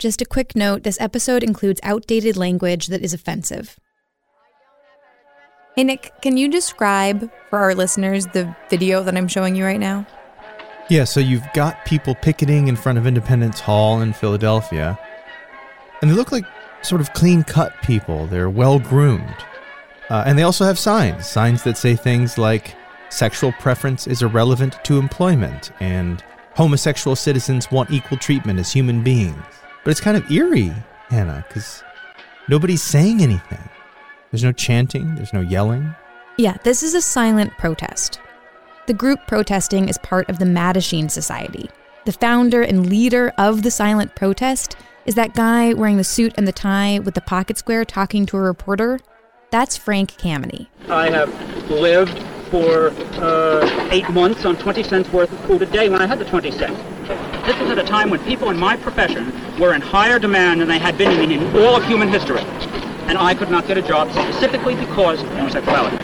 Just a quick note this episode includes outdated language that is offensive. Hey, Nick, can you describe for our listeners the video that I'm showing you right now? Yeah, so you've got people picketing in front of Independence Hall in Philadelphia, and they look like sort of clean cut people. They're well groomed. Uh, and they also have signs signs that say things like sexual preference is irrelevant to employment, and homosexual citizens want equal treatment as human beings. But it's kind of eerie, Hannah, because nobody's saying anything. There's no chanting, there's no yelling. Yeah, this is a silent protest. The group protesting is part of the Mattachine Society. The founder and leader of the silent protest is that guy wearing the suit and the tie with the pocket square talking to a reporter. That's Frank Kameny. I have lived for uh, eight months on 20 cents worth of food a day when I had the 20 cents. This was at a time when people in my profession were in higher demand than they had been in, in all of human history. And I could not get a job specifically because of homosexuality.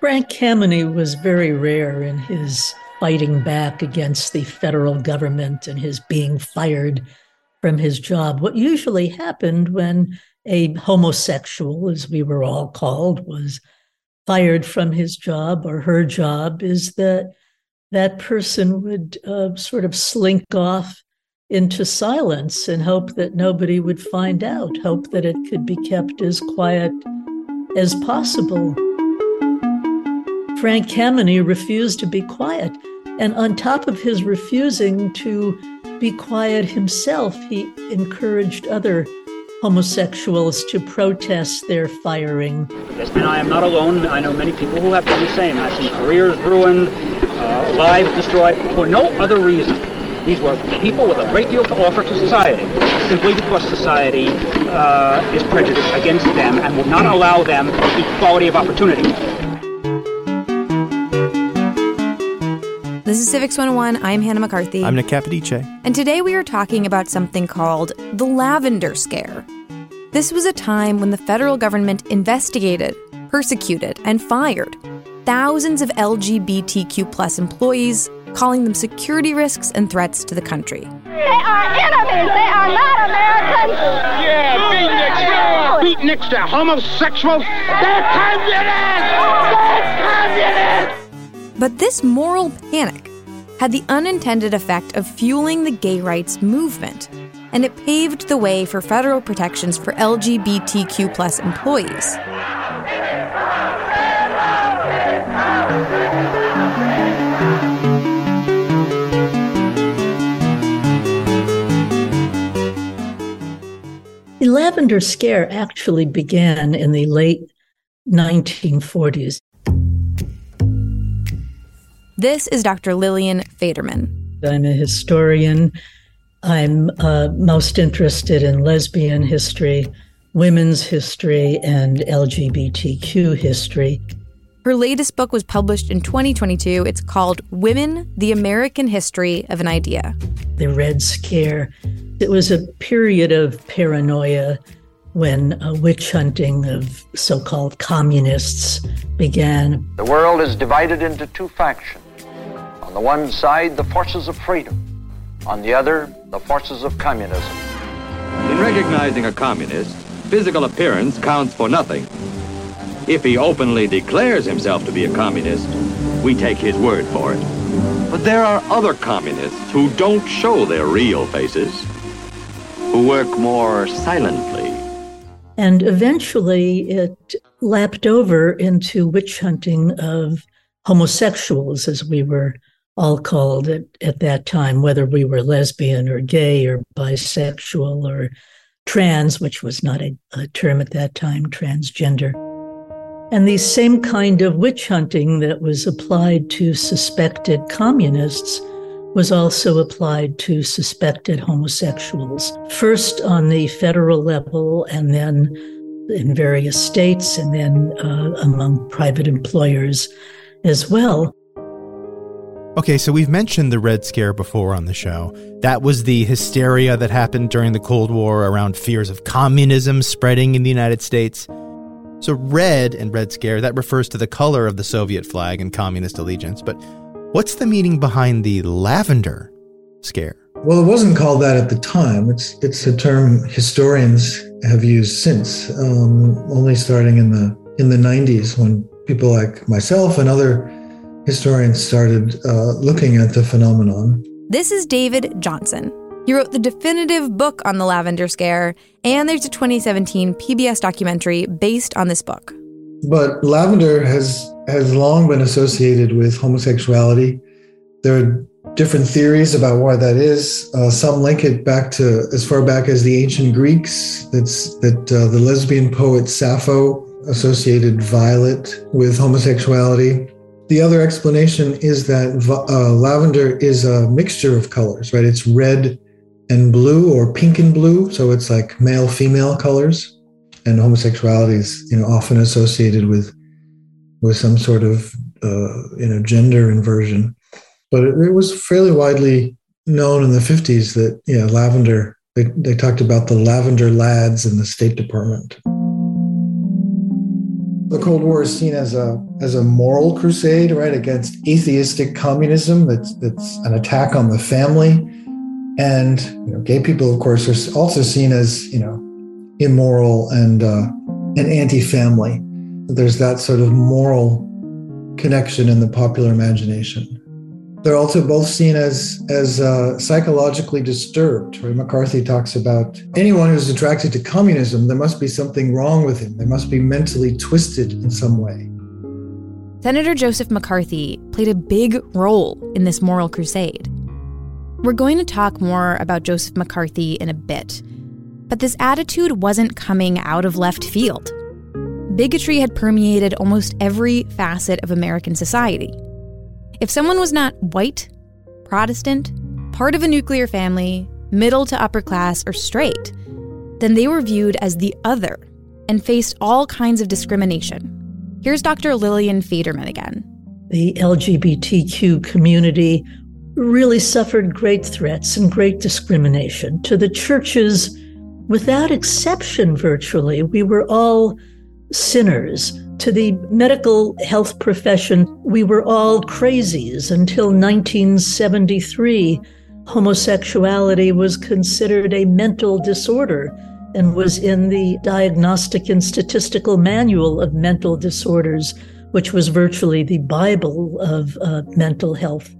Frank Kameny was very rare in his fighting back against the federal government and his being fired from his job. What usually happened when a homosexual, as we were all called, was fired from his job or her job is that that person would uh, sort of slink off into silence and hope that nobody would find out, hope that it could be kept as quiet as possible. Frank Kameny refused to be quiet. And on top of his refusing to be quiet himself, he encouraged other homosexuals to protest their firing. Yes, and I am not alone. I know many people who have done the same. I've seen careers ruined, uh, lives destroyed for no other reason. These were people with a great deal to offer to society, simply because society uh, is prejudiced against them and will not allow them equality of opportunity. This is Civics 101. I'm Hannah McCarthy. I'm Nick Capodice. And today we are talking about something called the Lavender Scare. This was a time when the federal government investigated, persecuted, and fired thousands of LGBTQ plus employees, calling them security risks and threats to the country. They are enemies. They are not Americans. Yeah, beatniks. Oh, beatniks, they're homosexuals. They're communists. Oh, they're communists. But this moral panic had the unintended effect of fueling the gay rights movement, and it paved the way for federal protections for LGBTQ plus employees. The Lavender Scare actually began in the late 1940s. This is Dr. Lillian Faderman. I'm a historian. I'm uh, most interested in lesbian history, women's history, and LGBTQ history. Her latest book was published in 2022. It's called Women The American History of an Idea. The Red Scare. It was a period of paranoia when uh, witch hunting of so called communists began. The world is divided into two factions. On the one side, the forces of freedom. On the other, the forces of communism. In recognizing a communist, physical appearance counts for nothing. If he openly declares himself to be a communist, we take his word for it. But there are other communists who don't show their real faces, who work more silently. And eventually it lapped over into witch hunting of homosexuals, as we were all called at, at that time, whether we were lesbian or gay or bisexual or trans, which was not a, a term at that time, transgender. And the same kind of witch hunting that was applied to suspected communists was also applied to suspected homosexuals, first on the federal level and then in various states and then uh, among private employers as well. Okay, so we've mentioned the Red Scare before on the show. That was the hysteria that happened during the Cold War around fears of communism spreading in the United States. So, red and Red Scare, that refers to the color of the Soviet flag and communist allegiance. But what's the meaning behind the lavender scare? Well, it wasn't called that at the time. It's it's a term historians have used since, um, only starting in the in the 90s when people like myself and other historians started uh, looking at the phenomenon. This is David Johnson. He wrote the definitive book on the lavender scare, and there's a 2017 PBS documentary based on this book. But lavender has has long been associated with homosexuality. There are different theories about why that is. Uh, some link it back to as far back as the ancient Greeks. That's that uh, the lesbian poet Sappho associated violet with homosexuality. The other explanation is that uh, lavender is a mixture of colors, right? It's red and blue or pink and blue. So it's like male female colors. And homosexuality is, you know, often associated with with some sort of uh, you know gender inversion. But it, it, was fairly widely known in the 50s that yeah, lavender. They, they talked about the lavender lads in the State Department. The Cold War is seen as a as a moral crusade, right, against atheistic communism. That's that's an attack on the family, and you know, gay people, of course, are also seen as you know immoral and uh, and anti-family. There's that sort of moral connection in the popular imagination. They're also both seen as as uh, psychologically disturbed. Right? McCarthy talks about anyone who's attracted to communism. There must be something wrong with him. They must be mentally twisted in some way. Senator Joseph McCarthy played a big role in this moral crusade. We're going to talk more about Joseph McCarthy in a bit, but this attitude wasn't coming out of left field. Bigotry had permeated almost every facet of American society. If someone was not white, Protestant, part of a nuclear family, middle to upper class, or straight, then they were viewed as the other and faced all kinds of discrimination. Here's Dr. Lillian Faderman again. The LGBTQ community really suffered great threats and great discrimination. To the churches, without exception, virtually, we were all sinners. To the medical health profession, we were all crazies until 1973. Homosexuality was considered a mental disorder and was in the Diagnostic and Statistical Manual of Mental Disorders, which was virtually the Bible of uh, mental health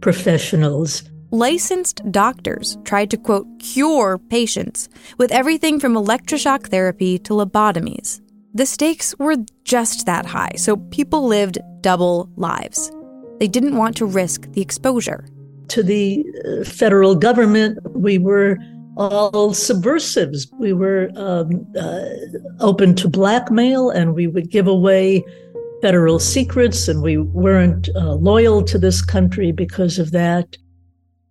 professionals. Licensed doctors tried to, quote, cure patients with everything from electroshock therapy to lobotomies. The stakes were just that high, so people lived double lives. They didn't want to risk the exposure. To the uh, federal government, we were all subversives. We were um, uh, open to blackmail and we would give away federal secrets, and we weren't uh, loyal to this country because of that.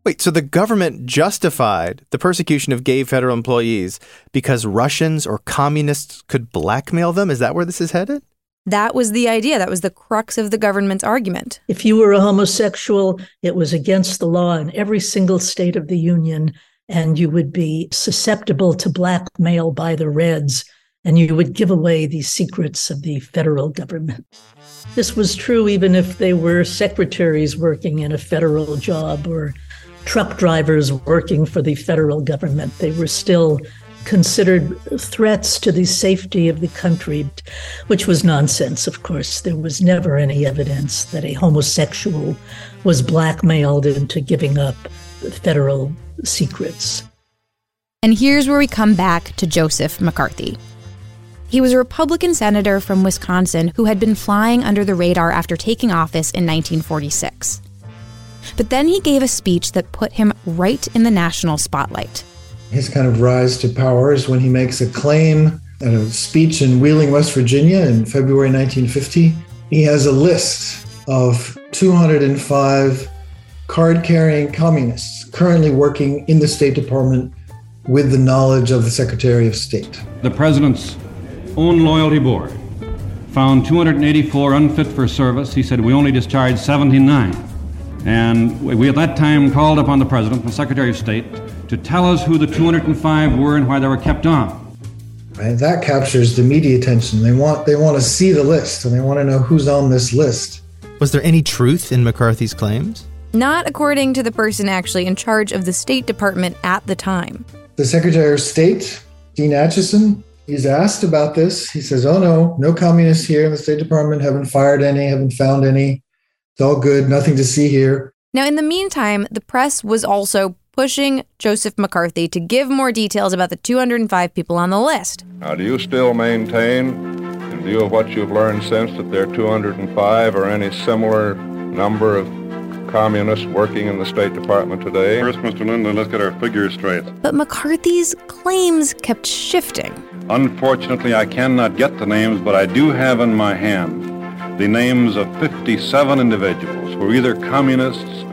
Wait, so the government justified the persecution of gay federal employees because Russians or communists could blackmail them? Is that where this is headed? That was the idea. That was the crux of the government's argument. If you were a homosexual, it was against the law in every single state of the Union and you would be susceptible to blackmail by the Reds, and you would give away the secrets of the federal government. This was true even if they were secretaries working in a federal job or truck drivers working for the federal government. They were still considered threats to the safety of the country, which was nonsense, of course. There was never any evidence that a homosexual was blackmailed into giving up federal secrets. And here's where we come back to Joseph McCarthy. He was a Republican senator from Wisconsin who had been flying under the radar after taking office in 1946. But then he gave a speech that put him right in the national spotlight. His kind of rise to power is when he makes a claim at a speech in Wheeling, West Virginia in February 1950. He has a list of 205 card carrying communists currently working in the State Department with the knowledge of the Secretary of State. The President's own loyalty board found 284 unfit for service. He said we only discharged 79. And we at that time called upon the President and the Secretary of State to tell us who the 205 were and why they were kept on. Right? That captures the media attention. They want they want to see the list and they want to know who's on this list. Was there any truth in McCarthy's claims? Not according to the person actually in charge of the State Department at the time. The Secretary of State, Dean Acheson, he's asked about this. He says, Oh no, no communists here in the State Department, haven't fired any, haven't found any. It's all good, nothing to see here. Now, in the meantime, the press was also pushing Joseph McCarthy to give more details about the 205 people on the list. Now, do you still maintain, in view of what you've learned since, that there are 205 or any similar number of communists working in the State Department today? First, Mr. Linden, let's get our figures straight. But McCarthy's claims kept shifting. Unfortunately, I cannot get the names, but I do have in my hand the names of 57 individuals who are either communists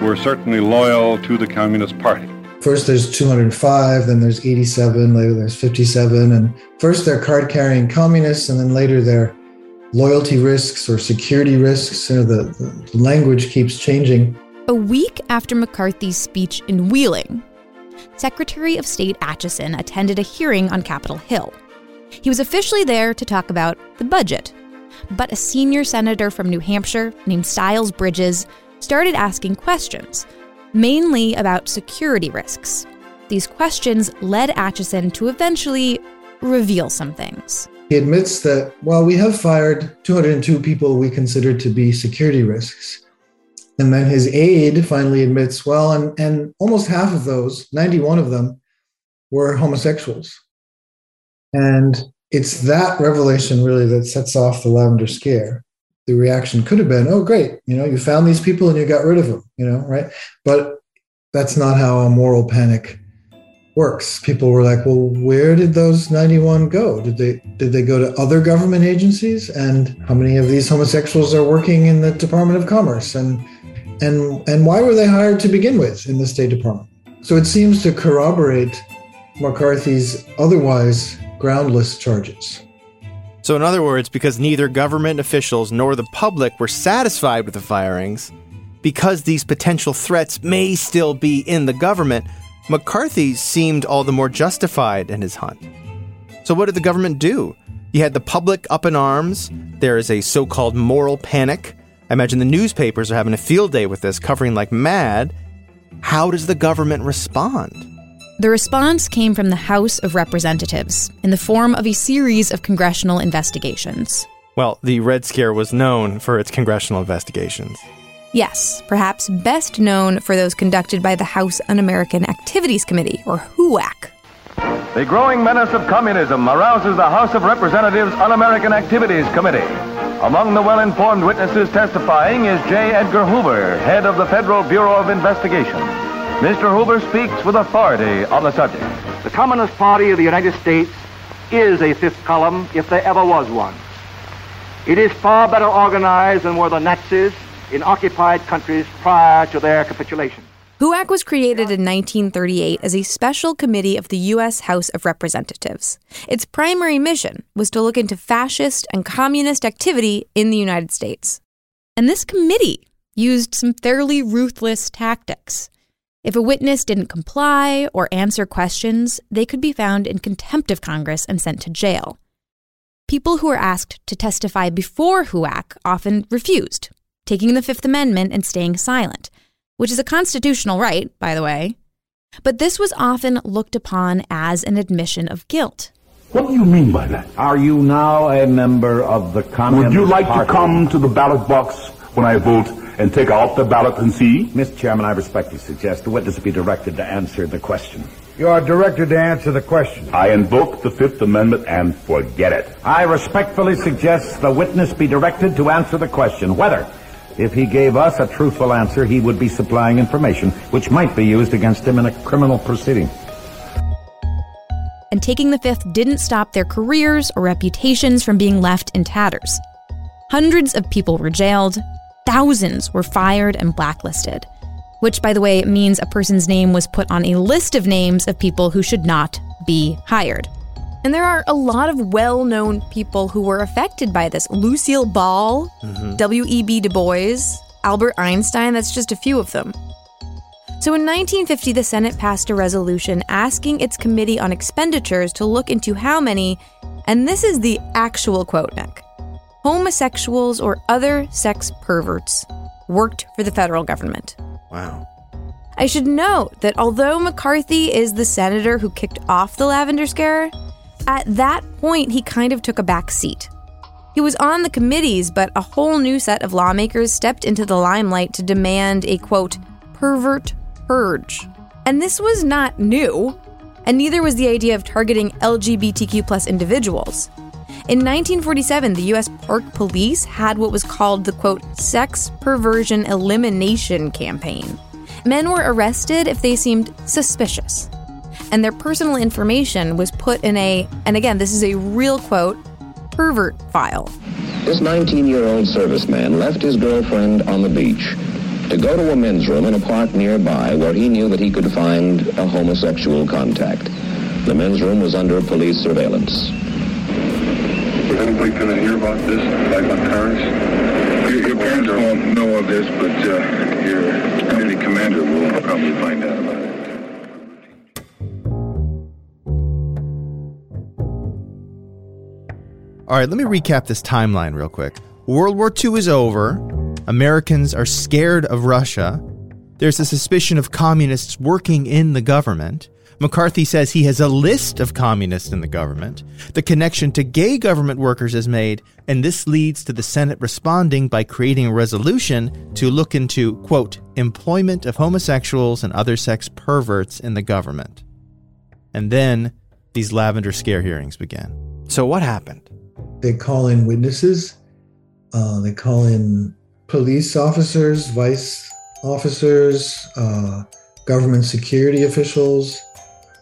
who are certainly loyal to the Communist Party. First, there's 205, then there's 87, later there's 57. And first, they're card carrying communists, and then later they're loyalty risks or security risks. You know, the, the language keeps changing. A week after McCarthy's speech in Wheeling, Secretary of State Acheson attended a hearing on Capitol Hill. He was officially there to talk about the budget. But a senior senator from New Hampshire named Styles Bridges started asking questions, mainly about security risks. These questions led Acheson to eventually reveal some things. He admits that while we have fired 202 people we consider to be security risks, and then his aide finally admits, well, and, and almost half of those, 91 of them, were homosexuals. And it's that revelation really that sets off the lavender scare. The reaction could have been, oh, great, you know, you found these people and you got rid of them, you know, right? But that's not how a moral panic works. People were like, well, where did those 91 go? Did they did they go to other government agencies? And how many of these homosexuals are working in the Department of Commerce? And and and why were they hired to begin with in the State Department? So it seems to corroborate McCarthy's otherwise groundless charges. So, in other words, because neither government officials nor the public were satisfied with the firings, because these potential threats may still be in the government, McCarthy seemed all the more justified in his hunt. So, what did the government do? You had the public up in arms. There is a so called moral panic. I imagine the newspapers are having a field day with this, covering like mad. How does the government respond? The response came from the House of Representatives in the form of a series of congressional investigations. Well, the Red Scare was known for its congressional investigations. Yes, perhaps best known for those conducted by the House Un American Activities Committee, or HUAC. The growing menace of communism arouses the House of Representatives Un American Activities Committee. Among the well informed witnesses testifying is J. Edgar Hoover, head of the Federal Bureau of Investigation. Mr. Hoover speaks with authority on the subject. The Communist Party of the United States is a fifth column if there ever was one. It is far better organized than were the Nazis in occupied countries prior to their capitulation. HUAC was created in 1938 as a special committee of the U.S. House of Representatives. Its primary mission was to look into fascist and communist activity in the United States. And this committee used some fairly ruthless tactics. If a witness didn't comply or answer questions, they could be found in contempt of Congress and sent to jail. People who were asked to testify before HUAC often refused, taking the Fifth Amendment and staying silent, which is a constitutional right, by the way. But this was often looked upon as an admission of guilt. What do you mean by that? Are you now a member of the Communist Would you like Party? to come to the ballot box when I vote and take out the ballot and see? Mr. Chairman, I respectfully suggest the witness be directed to answer the question. You are directed to answer the question. I invoke the Fifth Amendment and forget it. I respectfully suggest the witness be directed to answer the question whether, if he gave us a truthful answer, he would be supplying information which might be used against him in a criminal proceeding. And taking the fifth didn't stop their careers or reputations from being left in tatters. Hundreds of people were jailed, thousands were fired and blacklisted. which, by the way, means a person's name was put on a list of names of people who should not be hired. And there are a lot of well known people who were affected by this. Lucille Ball, mm-hmm. W.E.B. Du Bois, Albert Einstein, that's just a few of them. So in 1950, the Senate passed a resolution asking its Committee on Expenditures to look into how many, and this is the actual quote, Nick, homosexuals or other sex perverts worked for the federal government. Wow. I should note that although McCarthy is the senator who kicked off the lavender scare, at that point he kind of took a back seat. He was on the committees, but a whole new set of lawmakers stepped into the limelight to demand a quote, pervert purge. And this was not new, and neither was the idea of targeting LGBTQ plus individuals. In 1947, the US Park Police had what was called the quote, sex perversion elimination campaign. Men were arrested if they seemed suspicious, and their personal information was put in a, and again, this is a real quote, pervert file. This 19 year old serviceman left his girlfriend on the beach to go to a men's room in a park nearby where he knew that he could find a homosexual contact. The men's room was under police surveillance. Is anybody going to hear about this, like my parents? Your, your parents won't know of this, but uh, your community commander will probably find out about it. All right, let me recap this timeline real quick. World War II is over. Americans are scared of Russia. There's a suspicion of communists working in the government. McCarthy says he has a list of communists in the government. The connection to gay government workers is made, and this leads to the Senate responding by creating a resolution to look into, quote, employment of homosexuals and other sex perverts in the government. And then these lavender scare hearings began. So, what happened? They call in witnesses, uh, they call in police officers, vice officers, uh, government security officials,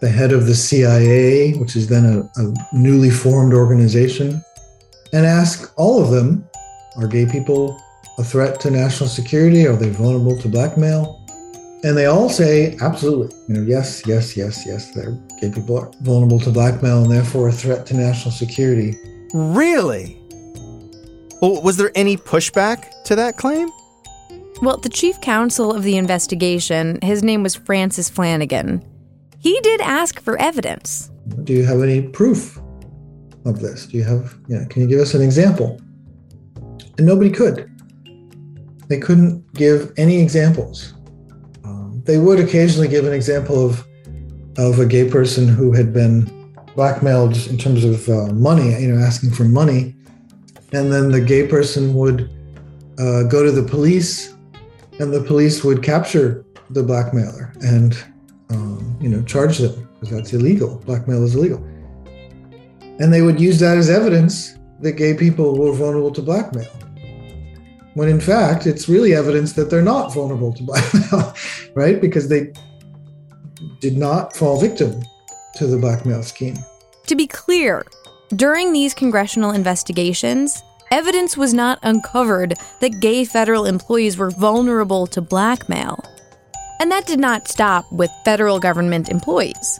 the head of the CIA, which is then a, a newly formed organization, and ask all of them are gay people a threat to national security? Are they vulnerable to blackmail? And they all say, absolutely. You know, yes, yes, yes, yes. They're gay people are vulnerable to blackmail and therefore a threat to national security. Really? Well, was there any pushback to that claim? Well, the chief counsel of the investigation, his name was Francis Flanagan, he did ask for evidence. Do you have any proof of this? Do you have, can you give us an example? And nobody could. They couldn't give any examples. Um, they would occasionally give an example of of a gay person who had been blackmailed in terms of uh, money, you know, asking for money, and then the gay person would uh, go to the police, and the police would capture the blackmailer and um, you know charge them because that's illegal. Blackmail is illegal, and they would use that as evidence that gay people were vulnerable to blackmail. When in fact, it's really evidence that they're not vulnerable to blackmail, right? Because they did not fall victim to the blackmail scheme. To be clear, during these congressional investigations, evidence was not uncovered that gay federal employees were vulnerable to blackmail. And that did not stop with federal government employees.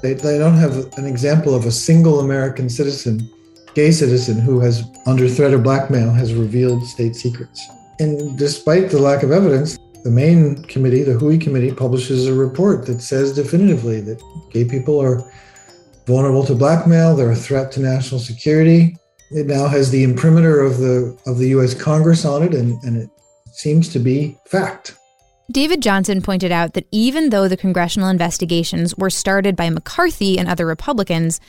They, they don't have an example of a single American citizen, gay citizen, who has, under threat of blackmail, has revealed state secrets. And despite the lack of evidence, the main committee, the Hoey committee, publishes a report that says definitively that gay people are vulnerable to blackmail, they're a threat to national security. It now has the imprimatur of the of the US Congress on it, and, and it seems to be fact. David Johnson pointed out that even though the congressional investigations were started by McCarthy and other Republicans,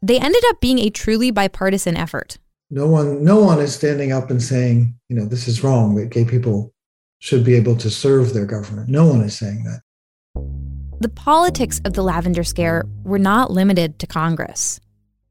they ended up being a truly bipartisan effort. No one no one is standing up and saying, you know, this is wrong, that gay people should be able to serve their government. No one is saying that. The politics of the Lavender Scare were not limited to Congress.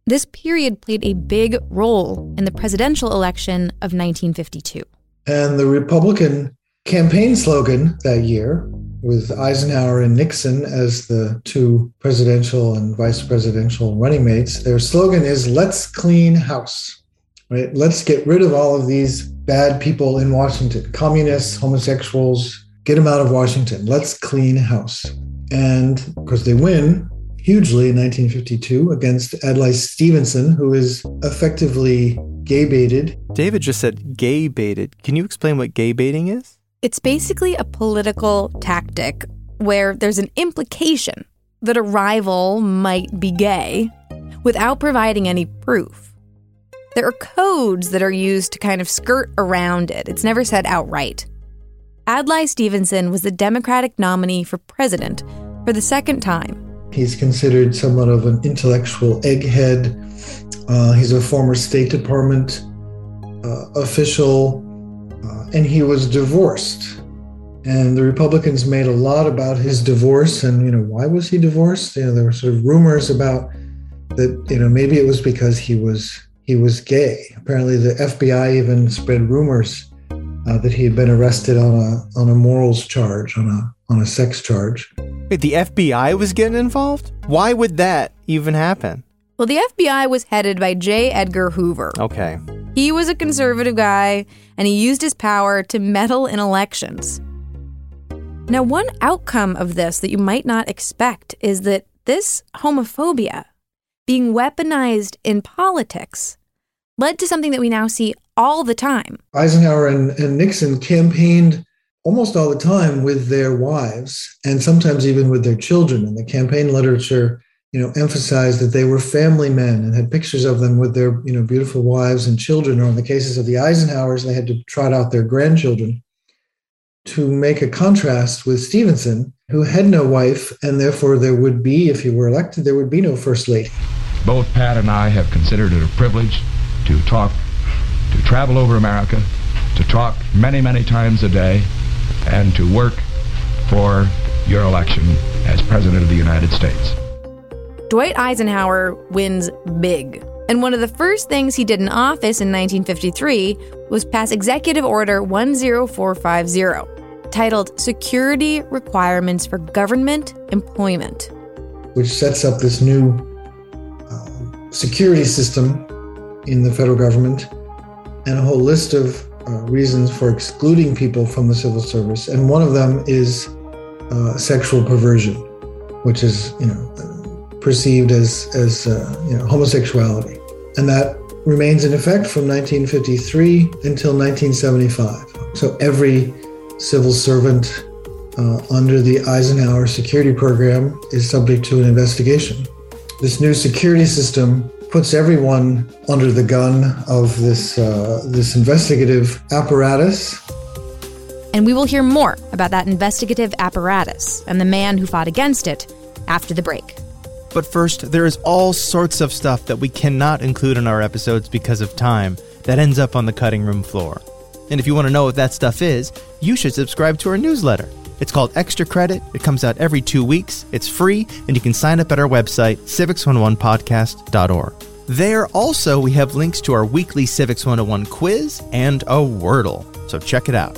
This period played a big role in the presidential election of 1952. And the Republican campaign slogan that year, with Eisenhower and Nixon as the two presidential and vice presidential running mates, their slogan is Let's Clean House. Right? Let's get rid of all of these bad people in Washington communists, homosexuals, get them out of Washington. Let's clean house. And of course, they win hugely in 1952 against Adlai Stevenson, who is effectively gay baited. David just said gay baited. Can you explain what gay baiting is? It's basically a political tactic where there's an implication that a rival might be gay without providing any proof. There are codes that are used to kind of skirt around it. It's never said outright. Adlai Stevenson was the Democratic nominee for president for the second time. He's considered somewhat of an intellectual egghead. Uh, he's a former State Department uh, official, and he was divorced. And the Republicans made a lot about his divorce, and you know why was he divorced? You know there were sort of rumors about that. You know maybe it was because he was he was gay. Apparently, the FBI even spread rumors uh, that he had been arrested on a on a morals charge, on a on a sex charge. Wait, the FBI was getting involved? Why would that even happen? Well, the FBI was headed by J. Edgar Hoover. Okay. He was a conservative guy, and he used his power to meddle in elections. Now, one outcome of this that you might not expect is that this homophobia being weaponized in politics led to something that we now see all the time. Eisenhower and, and Nixon campaigned almost all the time with their wives and sometimes even with their children. And the campaign literature, you know, emphasized that they were family men and had pictures of them with their, you know, beautiful wives and children. Or in the cases of the Eisenhowers, they had to trot out their grandchildren to make a contrast with Stevenson, who had no wife, and therefore there would be, if he were elected, there would be no first lady. Both Pat and I have considered it a privilege to talk, to travel over America, to talk many, many times a day, and to work for your election as President of the United States. Dwight Eisenhower wins big. And one of the first things he did in office in 1953 was pass Executive Order 10450, titled Security Requirements for Government Employment, which sets up this new uh, security system in the federal government and a whole list of uh, reasons for excluding people from the civil service. And one of them is uh, sexual perversion, which is, you know, perceived as, as uh, you know, homosexuality and that remains in effect from 1953 until 1975. So every civil servant uh, under the Eisenhower security program is subject to an investigation. This new security system puts everyone under the gun of this uh, this investigative apparatus. And we will hear more about that investigative apparatus and the man who fought against it after the break. But first, there is all sorts of stuff that we cannot include in our episodes because of time that ends up on the cutting room floor. And if you want to know what that stuff is, you should subscribe to our newsletter. It's called Extra Credit. It comes out every two weeks. It's free, and you can sign up at our website, civics101podcast.org. There also, we have links to our weekly Civics 101 quiz and a Wordle. So check it out.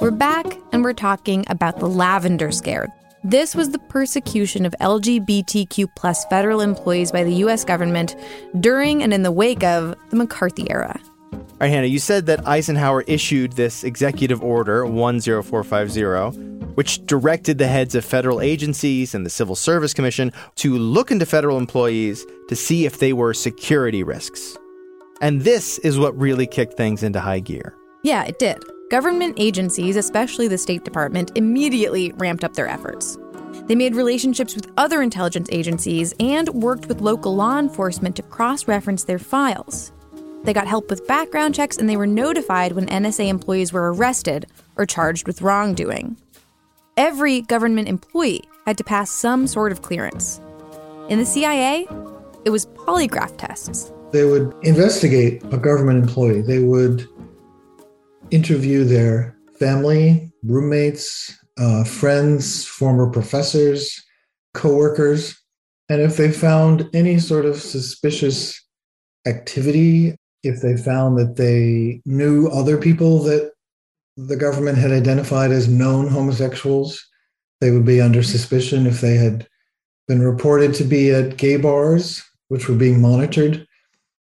We're back and we're talking about the lavender scare. This was the persecution of LGBTQ plus federal employees by the US government during and in the wake of the McCarthy era. All right, Hannah, you said that Eisenhower issued this executive order 10450, which directed the heads of federal agencies and the Civil Service Commission to look into federal employees to see if they were security risks. And this is what really kicked things into high gear. Yeah, it did. Government agencies, especially the State Department, immediately ramped up their efforts. They made relationships with other intelligence agencies and worked with local law enforcement to cross reference their files. They got help with background checks and they were notified when NSA employees were arrested or charged with wrongdoing. Every government employee had to pass some sort of clearance. In the CIA, it was polygraph tests. They would investigate a government employee. They would interview their family, roommates, uh, friends, former professors, coworkers, and if they found any sort of suspicious activity, if they found that they knew other people that the government had identified as known homosexuals, they would be under suspicion if they had been reported to be at gay bars, which were being monitored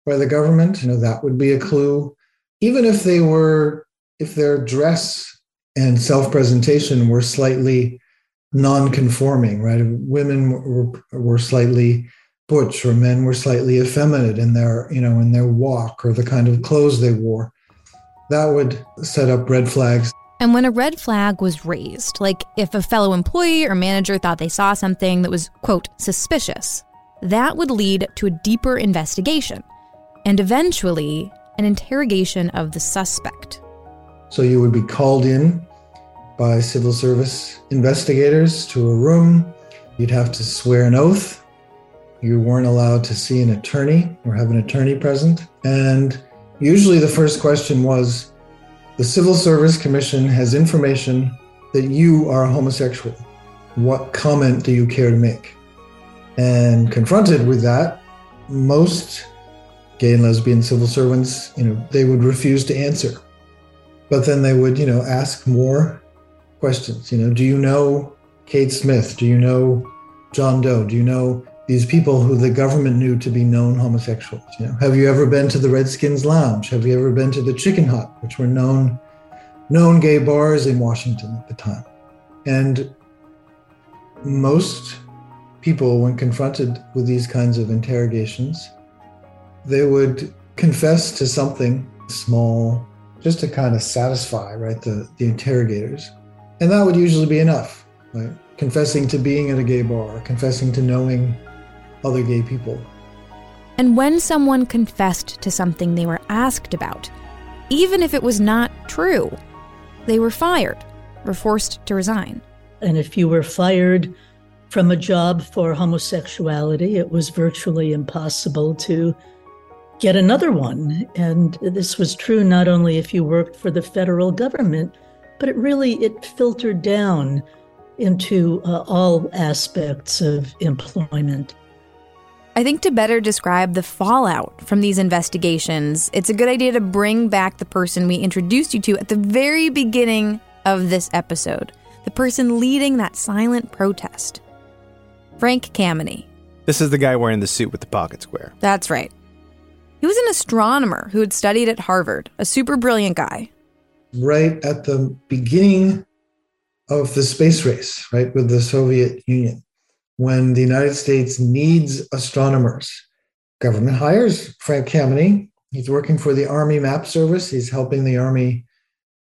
by the government. You know, that would be a clue. Even if they were, if their dress and self-presentation were slightly non-conforming, right? Women were, were slightly butch or men were slightly effeminate in their, you know, in their walk or the kind of clothes they wore. That would set up red flags. And when a red flag was raised, like if a fellow employee or manager thought they saw something that was, quote, suspicious, that would lead to a deeper investigation and eventually an interrogation of the suspect. So you would be called in by civil service investigators to a room. You'd have to swear an oath. You weren't allowed to see an attorney or have an attorney present. And usually the first question was the Civil Service Commission has information that you are a homosexual. What comment do you care to make? And confronted with that, most gay and lesbian civil servants, you know, they would refuse to answer. But then they would, you know, ask more questions. You know, do you know Kate Smith? Do you know John Doe? Do you know these people who the government knew to be known homosexuals? You know, have you ever been to the Redskins Lounge? Have you ever been to the Chicken Hut, which were known known gay bars in Washington at the time? And most people, when confronted with these kinds of interrogations, they would confess to something small just to kind of satisfy right the, the interrogators. And that would usually be enough right? Confessing to being at a gay bar confessing to knowing other gay people. And when someone confessed to something they were asked about even if it was not true they were fired or forced to resign. And if you were fired from a job for homosexuality it was virtually impossible to get another one. And this was true not only if you worked for the federal government, but it really it filtered down into uh, all aspects of employment. I think to better describe the fallout from these investigations, it's a good idea to bring back the person we introduced you to at the very beginning of this episode, the person leading that silent protest. Frank Kameny. This is the guy wearing the suit with the pocket square. That's right. He was an astronomer who had studied at Harvard, a super brilliant guy. Right at the beginning of the space race, right, with the Soviet Union, when the United States needs astronomers, government hires Frank Kameny. He's working for the Army Map Service. He's helping the Army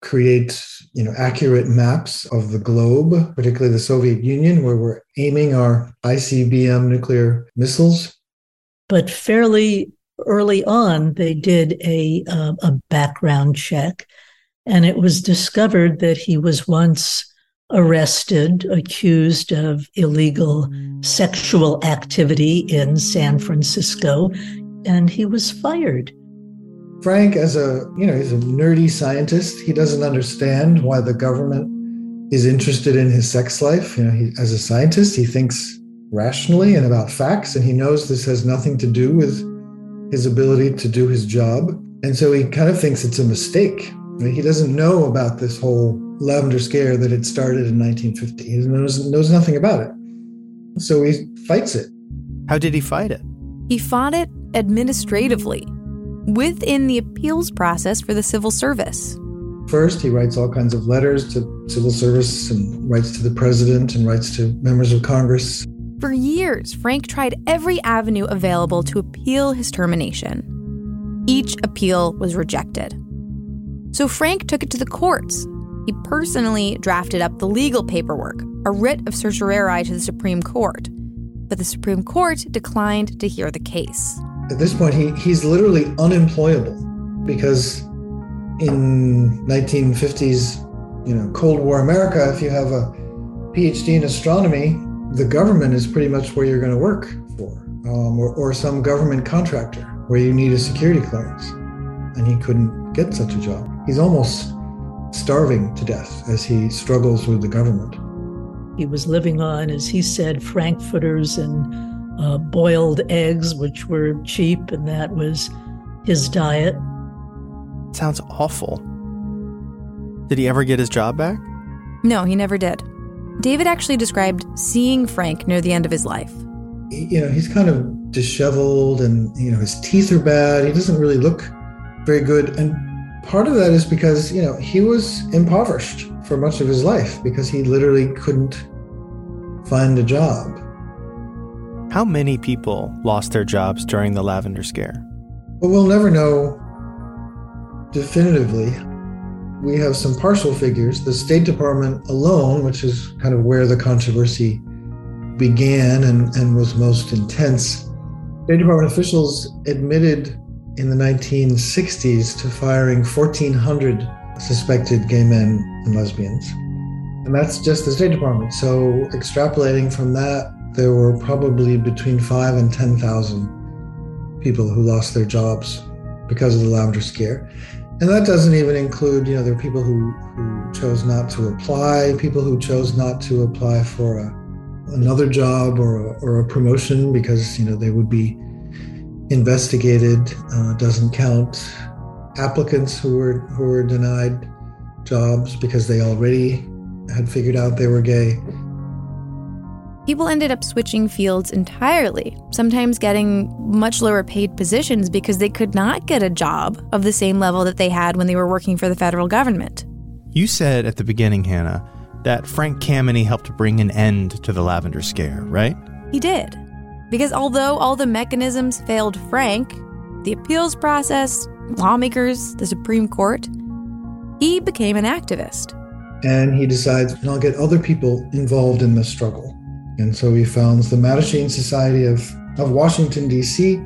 create you know accurate maps of the globe particularly the soviet union where we're aiming our icbm nuclear missiles but fairly early on, they did a, uh, a background check, and it was discovered that he was once arrested, accused of illegal sexual activity in San Francisco, and he was fired. Frank, as a you know, he's a nerdy scientist. He doesn't understand why the government is interested in his sex life. You know, he, as a scientist, he thinks rationally and about facts, and he knows this has nothing to do with his ability to do his job. And so he kind of thinks it's a mistake. He doesn't know about this whole lavender scare that had started in 1950. He knows, knows nothing about it. So he fights it. How did he fight it? He fought it administratively within the appeals process for the civil service. First, he writes all kinds of letters to civil service and writes to the president and writes to members of Congress. For years, Frank tried every avenue available to appeal his termination. Each appeal was rejected. So Frank took it to the courts. He personally drafted up the legal paperwork, a writ of certiorari to the Supreme Court. But the Supreme Court declined to hear the case. At this point, he, he's literally unemployable because in 1950s, you know, Cold War America, if you have a PhD in astronomy, the government is pretty much where you're going to work for, um, or, or some government contractor where you need a security clearance. And he couldn't get such a job. He's almost starving to death as he struggles with the government. He was living on, as he said, frankfurters and uh, boiled eggs, which were cheap, and that was his diet. Sounds awful. Did he ever get his job back? No, he never did. David actually described seeing Frank near the end of his life. You know, he's kind of disheveled and, you know, his teeth are bad. He doesn't really look very good. And part of that is because, you know, he was impoverished for much of his life because he literally couldn't find a job. How many people lost their jobs during the Lavender Scare? Well, we'll never know definitively. We have some partial figures. The State Department alone, which is kind of where the controversy began and, and was most intense, State Department officials admitted in the 1960s to firing 1,400 suspected gay men and lesbians. And that's just the State Department. So, extrapolating from that, there were probably between five and 10,000 people who lost their jobs because of the lavender scare. And that doesn't even include, you know, there are people who, who chose not to apply, people who chose not to apply for a, another job or a, or a promotion because, you know, they would be investigated. Uh, doesn't count applicants who were who were denied jobs because they already had figured out they were gay. People ended up switching fields entirely, sometimes getting much lower paid positions because they could not get a job of the same level that they had when they were working for the federal government. You said at the beginning, Hannah, that Frank Kameny helped bring an end to the lavender scare, right? He did. Because although all the mechanisms failed Frank, the appeals process, lawmakers, the Supreme Court, he became an activist. And he decides, I'll get other people involved in the struggle. And so he founds the Mattachine Society of, of Washington, D.C.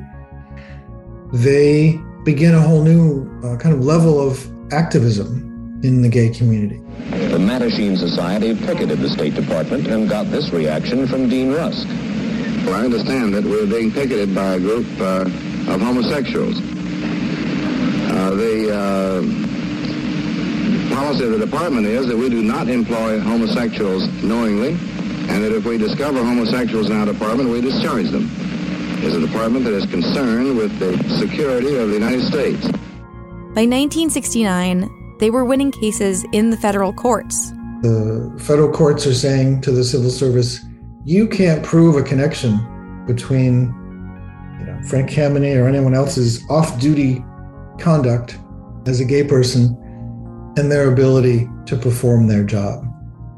They begin a whole new uh, kind of level of activism in the gay community. The Mattachine Society picketed the State Department and got this reaction from Dean Rusk. Well, I understand that we're being picketed by a group uh, of homosexuals. Uh, the uh, policy of the department is that we do not employ homosexuals knowingly and that if we discover homosexuals in our department, we discharge them. It's a department that is concerned with the security of the United States. By 1969, they were winning cases in the federal courts. The federal courts are saying to the civil service, you can't prove a connection between you know, Frank Kameny or anyone else's off-duty conduct as a gay person and their ability to perform their job.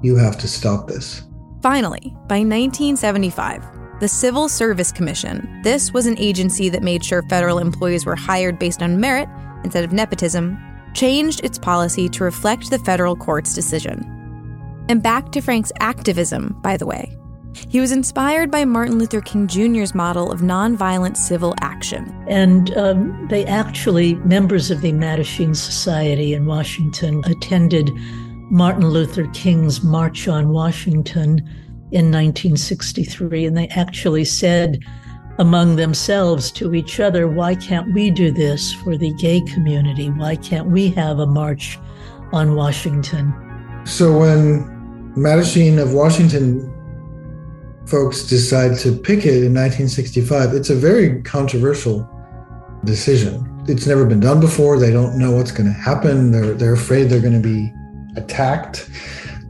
You have to stop this. Finally, by 1975, the Civil Service Commission, this was an agency that made sure federal employees were hired based on merit instead of nepotism, changed its policy to reflect the federal court's decision. And back to Frank's activism, by the way. He was inspired by Martin Luther King Jr.'s model of nonviolent civil action. And um, they actually, members of the Mattachine Society in Washington, attended Martin Luther King's March on Washington in 1963. And they actually said among themselves to each other, why can't we do this for the gay community? Why can't we have a march on Washington? So when Mattachine of Washington folks decide to picket in 1965, it's a very controversial decision. It's never been done before. They don't know what's going to happen. They're, they're afraid they're going to be attacked.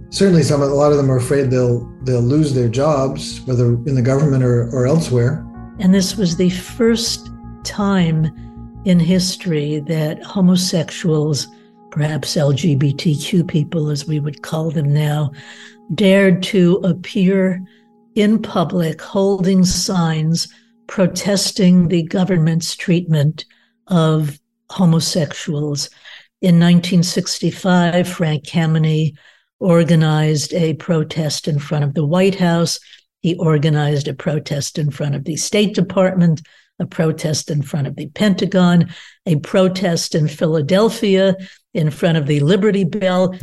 Certainly, some a lot of them are afraid they'll they'll lose their jobs, whether in the government or, or elsewhere. And this was the first time in history that homosexuals, perhaps LGBTQ people as we would call them now, dared to appear in public holding signs protesting the government's treatment of homosexuals In 1965, Frank Kameny organized a protest in front of the White House. He organized a protest in front of the State Department, a protest in front of the Pentagon, a protest in Philadelphia in front of the Liberty Bell.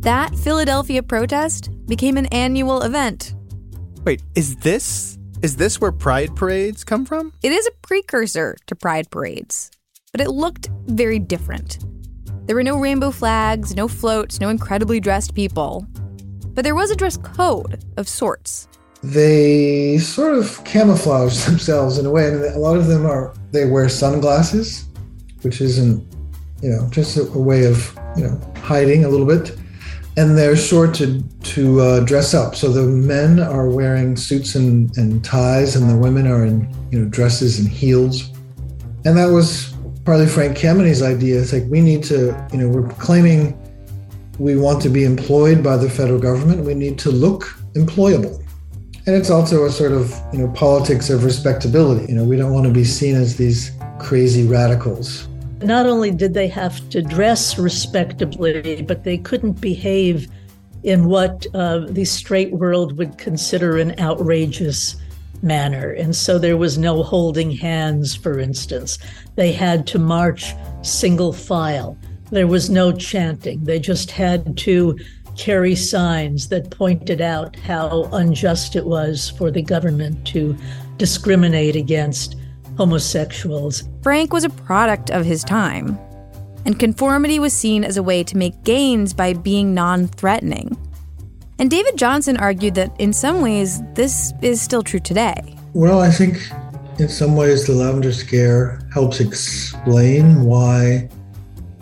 That Philadelphia protest became an annual event. Wait, is this is this where pride parades come from? It is a precursor to pride parades, but it looked very different. There were no rainbow flags, no floats, no incredibly dressed people. But there was a dress code of sorts. They sort of camouflage themselves in a way, and a lot of them are they wear sunglasses, which isn't, you know, just a, a way of you know hiding a little bit. And they're sure to to uh, dress up. So the men are wearing suits and, and ties, and the women are in you know dresses and heels. And that was partly Frank Kameny's idea. It's like we need to, you know, we're claiming we want to be employed by the federal government. We need to look employable. And it's also a sort of, you know, politics of respectability. You know, we don't want to be seen as these crazy radicals. Not only did they have to dress respectably, but they couldn't behave in what uh, the straight world would consider an outrageous manner. And so there was no holding hands, for instance. They had to march single file. There was no chanting. They just had to carry signs that pointed out how unjust it was for the government to discriminate against homosexuals. Frank was a product of his time, and conformity was seen as a way to make gains by being non threatening. And David Johnson argued that in some ways, this is still true today. Well, I think in some ways the lavender scare helps explain why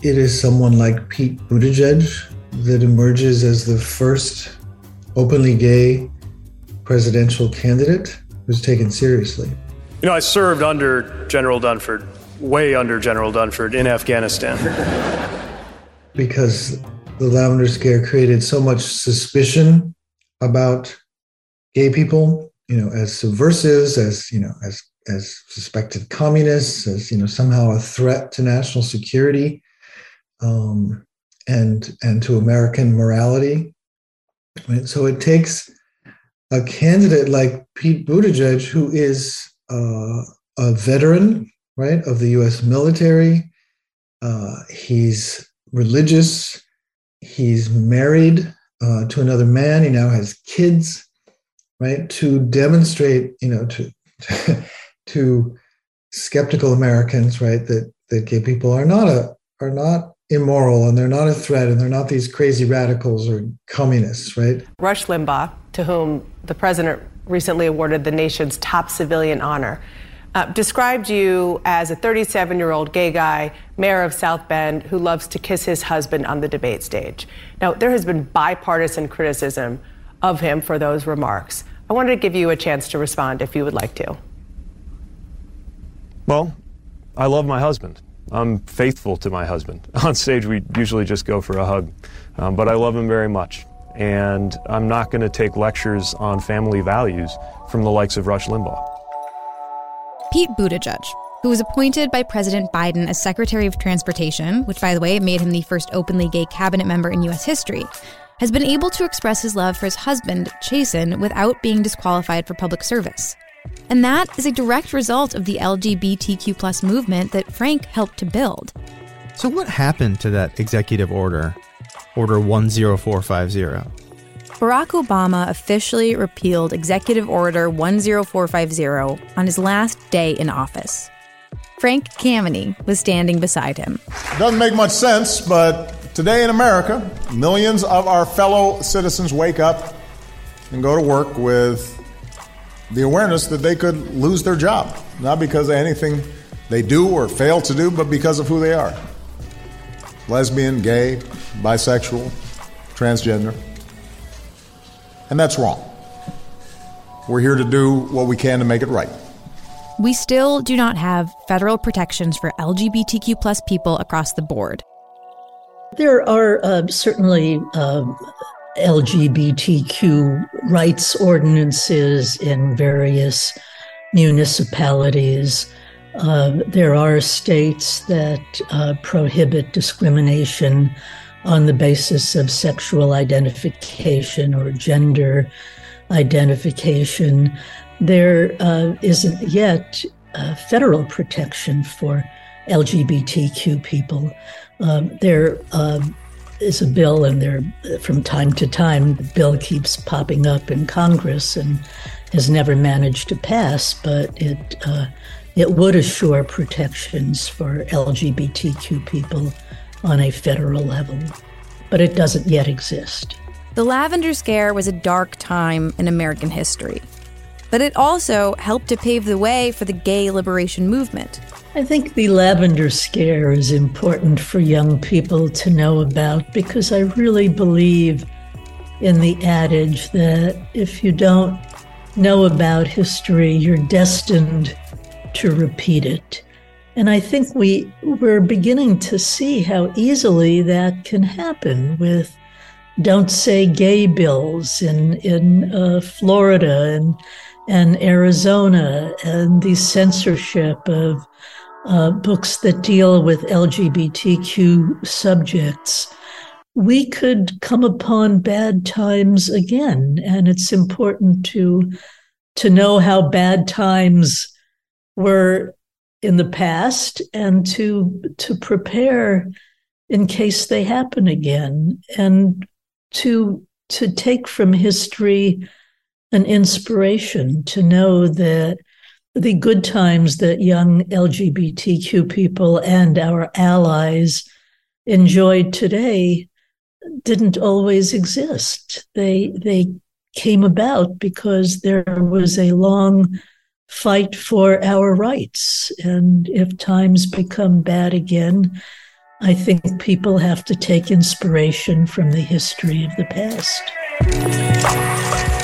it is someone like Pete Buttigieg that emerges as the first openly gay presidential candidate who's taken seriously. You know, I served under General Dunford, way under General Dunford in Afghanistan. because the lavender scare created so much suspicion about gay people, you know, as subversives, as, you know, as as suspected communists, as you know, somehow a threat to national security um, and and to American morality. Right? So it takes a candidate like Pete Buttigieg, who is uh, a veteran, right, of the U.S. military. Uh, he's religious. He's married uh, to another man. He now has kids, right? To demonstrate, you know, to to skeptical Americans, right, that that gay people are not a are not immoral and they're not a threat and they're not these crazy radicals or communists, right? Rush Limbaugh, to whom the president recently awarded the nation's top civilian honor, uh, described you as a 37 year old gay guy, mayor of South Bend, who loves to kiss his husband on the debate stage. Now, there has been bipartisan criticism of him for those remarks. I wanted to give you a chance to respond if you would like to. Well, I love my husband. I'm faithful to my husband. On stage, we usually just go for a hug, um, but I love him very much. And I'm not going to take lectures on family values from the likes of Rush Limbaugh. Pete Buttigieg, who was appointed by President Biden as Secretary of Transportation, which, by the way, made him the first openly gay cabinet member in U.S. history, has been able to express his love for his husband, Chasten, without being disqualified for public service. And that is a direct result of the LGBTQ plus movement that Frank helped to build. So, what happened to that executive order, Order 10450? Barack Obama officially repealed Executive Order 10450 on his last day in office. Frank Kameny was standing beside him. Doesn't make much sense, but today in America, millions of our fellow citizens wake up and go to work with the awareness that they could lose their job, not because of anything they do or fail to do, but because of who they are lesbian, gay, bisexual, transgender. And that's wrong. We're here to do what we can to make it right. We still do not have federal protections for LGBTQ plus people across the board. There are uh, certainly uh, LGBTQ rights ordinances in various municipalities. Uh, there are states that uh, prohibit discrimination on the basis of sexual identification or gender identification. There uh, not yet uh, federal protection for LGBTQ people. Um, there um, is a bill, and there, from time to time, the bill keeps popping up in Congress and has never managed to pass, but it uh, it would assure protections for LGBTQ people on a federal level, but it doesn't yet exist. The Lavender Scare was a dark time in American history, but it also helped to pave the way for the gay liberation movement. I think the Lavender Scare is important for young people to know about because I really believe in the adage that if you don't know about history, you're destined to repeat it. And I think we we're beginning to see how easily that can happen with "Don't Say Gay" bills in in uh, Florida and and Arizona, and the censorship of uh, books that deal with LGBTQ subjects. We could come upon bad times again, and it's important to to know how bad times were in the past and to to prepare in case they happen again and to to take from history an inspiration to know that the good times that young LGBTQ people and our allies enjoyed today didn't always exist. They they came about because there was a long fight for our rights. And if times become bad again, I think people have to take inspiration from the history of the past.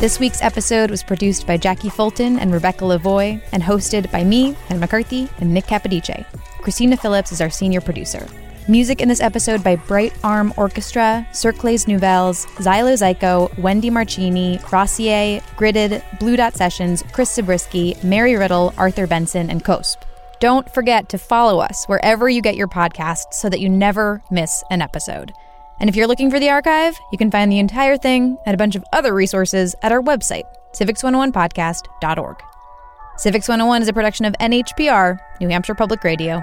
This week's episode was produced by Jackie Fulton and Rebecca Lavoie and hosted by me, Hannah McCarthy, and Nick Capodice. Christina Phillips is our senior producer. Music in this episode by Bright Arm Orchestra, Cercles Nouvelles, Xylo-Ziko, Wendy Marchini, Rossier, Gridded, Blue Dot Sessions, Chris Zabriskie, Mary Riddle, Arthur Benson, and COSP. Don't forget to follow us wherever you get your podcasts so that you never miss an episode. And if you're looking for the archive, you can find the entire thing and a bunch of other resources at our website, civics101podcast.org. Civics 101 is a production of NHPR, New Hampshire Public Radio.